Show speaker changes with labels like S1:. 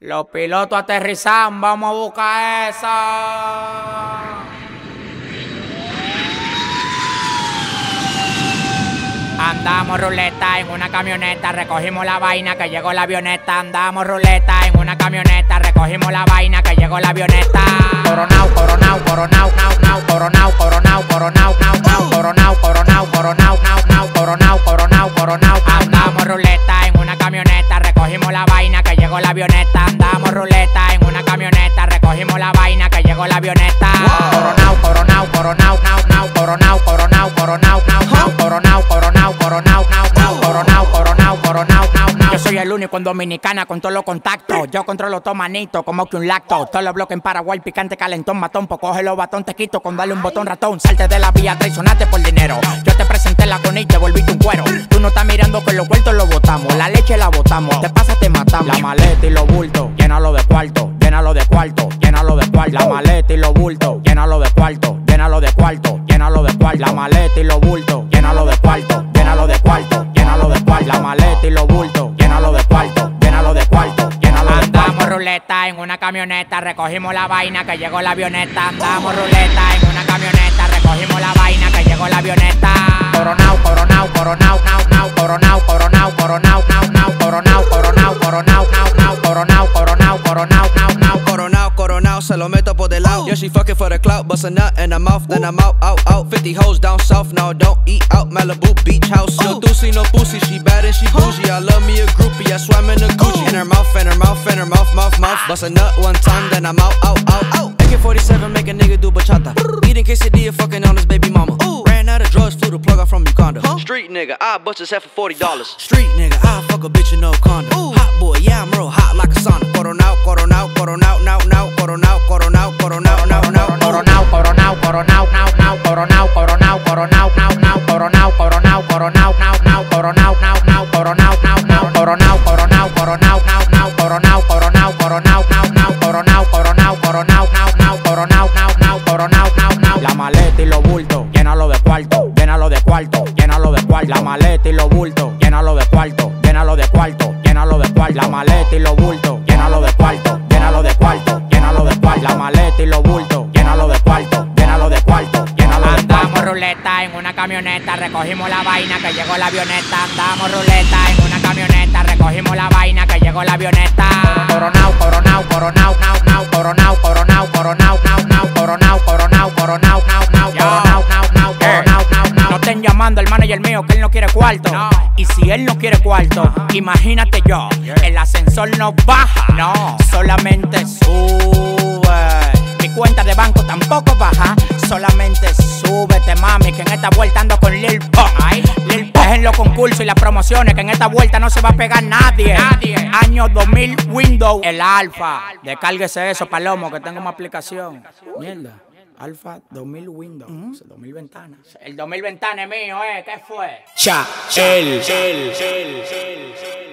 S1: Los pilotos aterrizan, vamos a buscar esa. Andamos ruleta en una camioneta, recogimos la vaina que llegó la avioneta. Andamos ruleta en una camioneta, recogimos la vaina que llegó la avioneta. Coronao, coronao, coronao, nao, nao, coronao, coronao, ruleta en una camioneta, recogimos la vaina que llegó la avioneta. Andamos ruleta en una camioneta, recogimos la vaina que llegó la avioneta. Coronao, coronao, coronao, nao, nao, coronao, coronao, coronao, nao, nao, coronao, coronao, coronao, nao, nao, coronao, coronao, coronao, nao, nao. Yo soy el único en Dominicana con todos los contactos. Yo controlo todo manito, como que un lacto. Todos los bloques en Paraguay, picante, calentón, matón. Pues coge los batón, te quito con darle un botón ratón. Salte de la vía, traicionaste por dinero. Yo los vueltos los botamos. La leche la botamos. Te pasa, te matamos. La maleta y los bultos, llénalo de cuarto, llénalo de cuarto, llénalo de cuarto. La maleta y los bultos, llénalo de cuarto, llénalo de cuarto, llénalo de cuarto. La maleta y los bultos, llénalo de cuarto, llénalo de cuarto, llénalo de cuarto. La maleta y los bultos, llénalo de cuarto, llénalo de cuarto, llénalo de cuarto. Andamos ruleta en una camioneta, recogimos la vaina que llegó la avioneta. Andamos ruleta en una camioneta, recogimos la vaina que llegó la avioneta. Coronao, coronao, coronao, nao, nao, coronao, coronao, coronao, nao, nao, coronao, coronao, coronao, nao, nao, coronao, coronao, coronao, nao, nao.
S2: Coronao, coronao, se lo meto por del lado. Yeah, she fucking for the clout, bust a nut in her mouth, then I'm out, out, out. 50 hoes down south, now don't eat out. Malibu beach house. No doozy, no pussy, she bad and she bougie. I love me a groupie, I swam in a Gucci. In her mouth, in her mouth, in her mouth, mouth, mouth. Bust a nut one time, then I'm out, out, out, out. AK-47 make a nigga do bachata. Eating quesadilla, fucking on his baby mama. Ran out of drugs, flew the plug out from Street nigga, I bust his head for $40. Street nigga, I fuck a bitch in no condom. Hot boy, yeah, I'm real hot like a sauna. Coronao, coronao, coronao, now, now, coronao, coronao, coronao, now, now.
S1: Coronao, coronao, coronao, nao, nao, coronao, coronao, coronao, nao, nao, coronao, coronao, coronao, nao, nao, coronao, nao, nao, coronao, nao, nao, coronao, coronao, coronao, nao, nao, coronao, coronao, coronao, nao, nao, coronao, coronao, coronao, nao, nao, coronao, nao, nao, coronao, nao, nao. La maleta y los bultos, llénalo de cuarto, llénalo de cuarto, llénalo de cuarto. La maleta y los bultos, llénalo de cuarto, llénalo de cuarto, llénalo de cuarto. La maleta y los bultos, llénalo de cuarto, llénalo de cuarto, llénalo de cuarto. La maleta y los bultos, llénalo de cuarto, llénalo de cuarto, llénalo de cuarto. Andamos ruleta en una camioneta, recogimos la vaina que llegó la avioneta. Andamos ruleta en una camioneta, recogimos la vaina que llegó la avioneta. Coronao, coronao, coronao, nao, nao, coronao, coronao, coronao, nao, nao, coronao, manager mío que él no quiere cuarto. Y si él no quiere cuarto, imagínate yo, el ascensor no baja, no, solamente sube. Mi cuenta de banco tampoco baja, solamente súbete, mami, que en esta vuelta ando con Lil Pump. Lil Pump es en los concursos y las promociones, que en esta vuelta no se va a pegar nadie. Nadie. Año 2000 Windows, el Alfa. Descárguese eso, Palomo, que tengo una aplicación. Mierda. Alfa 2000 Windows, 2000 ventanas. El 2000 ventanas es mío, ¿eh? ¿Qué fue? Cha, el, el, el, el, el.